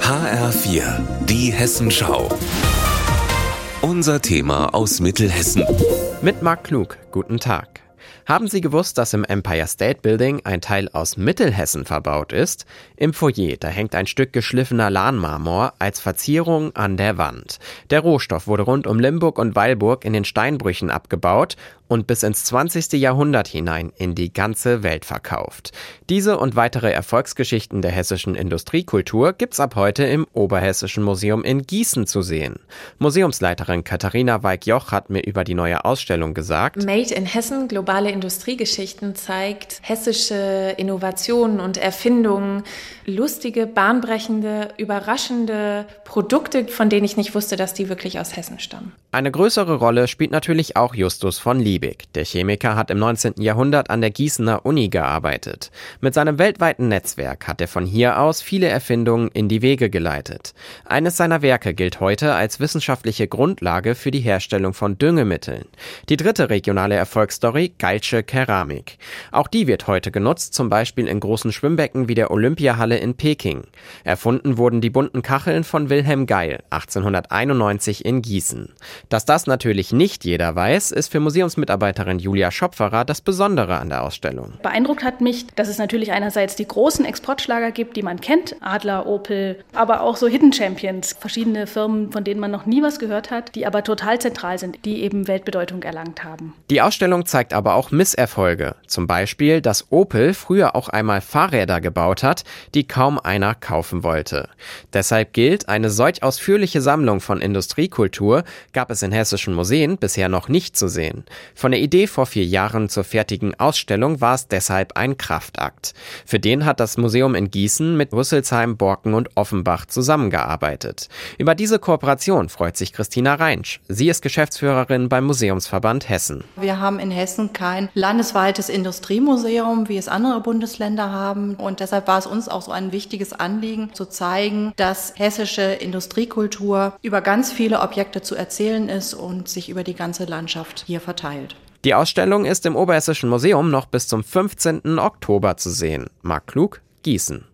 HR4, die Hessenschau. Unser Thema aus Mittelhessen. Mit Marc Klug, guten Tag. Haben Sie gewusst, dass im Empire State Building ein Teil aus Mittelhessen verbaut ist? Im Foyer, da hängt ein Stück geschliffener Lahnmarmor als Verzierung an der Wand. Der Rohstoff wurde rund um Limburg und Weilburg in den Steinbrüchen abgebaut und bis ins 20. Jahrhundert hinein in die ganze Welt verkauft. Diese und weitere Erfolgsgeschichten der hessischen Industriekultur gibt's ab heute im Oberhessischen Museum in Gießen zu sehen. Museumsleiterin Katharina Weig-Joch hat mir über die neue Ausstellung gesagt. Made in Hessen, globale Industriegeschichten zeigt hessische Innovationen und Erfindungen, lustige, bahnbrechende, überraschende Produkte, von denen ich nicht wusste, dass die wirklich aus Hessen stammen. Eine größere Rolle spielt natürlich auch Justus von Lieb. Liebig. Der Chemiker hat im 19. Jahrhundert an der Gießener Uni gearbeitet. Mit seinem weltweiten Netzwerk hat er von hier aus viele Erfindungen in die Wege geleitet. Eines seiner Werke gilt heute als wissenschaftliche Grundlage für die Herstellung von Düngemitteln. Die dritte regionale Erfolgsstory, Geilsche Keramik. Auch die wird heute genutzt, zum Beispiel in großen Schwimmbecken wie der Olympiahalle in Peking. Erfunden wurden die bunten Kacheln von Wilhelm Geil 1891 in Gießen. Dass das natürlich nicht jeder weiß, ist für Museumsmitarbeiter Mitarbeiterin Julia Schopferer das Besondere an der Ausstellung. Beeindruckt hat mich, dass es natürlich einerseits die großen Exportschlager gibt, die man kennt, Adler, Opel, aber auch so Hidden Champions, verschiedene Firmen, von denen man noch nie was gehört hat, die aber total zentral sind, die eben Weltbedeutung erlangt haben. Die Ausstellung zeigt aber auch Misserfolge, zum Beispiel, dass Opel früher auch einmal Fahrräder gebaut hat, die kaum einer kaufen wollte. Deshalb gilt, eine solch ausführliche Sammlung von Industriekultur gab es in hessischen Museen bisher noch nicht zu sehen. Von der Idee vor vier Jahren zur fertigen Ausstellung war es deshalb ein Kraftakt. Für den hat das Museum in Gießen mit Rüsselsheim, Borken und Offenbach zusammengearbeitet. Über diese Kooperation freut sich Christina Reinsch. Sie ist Geschäftsführerin beim Museumsverband Hessen. Wir haben in Hessen kein landesweites Industriemuseum, wie es andere Bundesländer haben. Und deshalb war es uns auch so ein wichtiges Anliegen, zu zeigen, dass hessische Industriekultur über ganz viele Objekte zu erzählen ist und sich über die ganze Landschaft hier verteilt. Die Ausstellung ist im Oberhessischen Museum noch bis zum 15. Oktober zu sehen. Marc Klug, Gießen.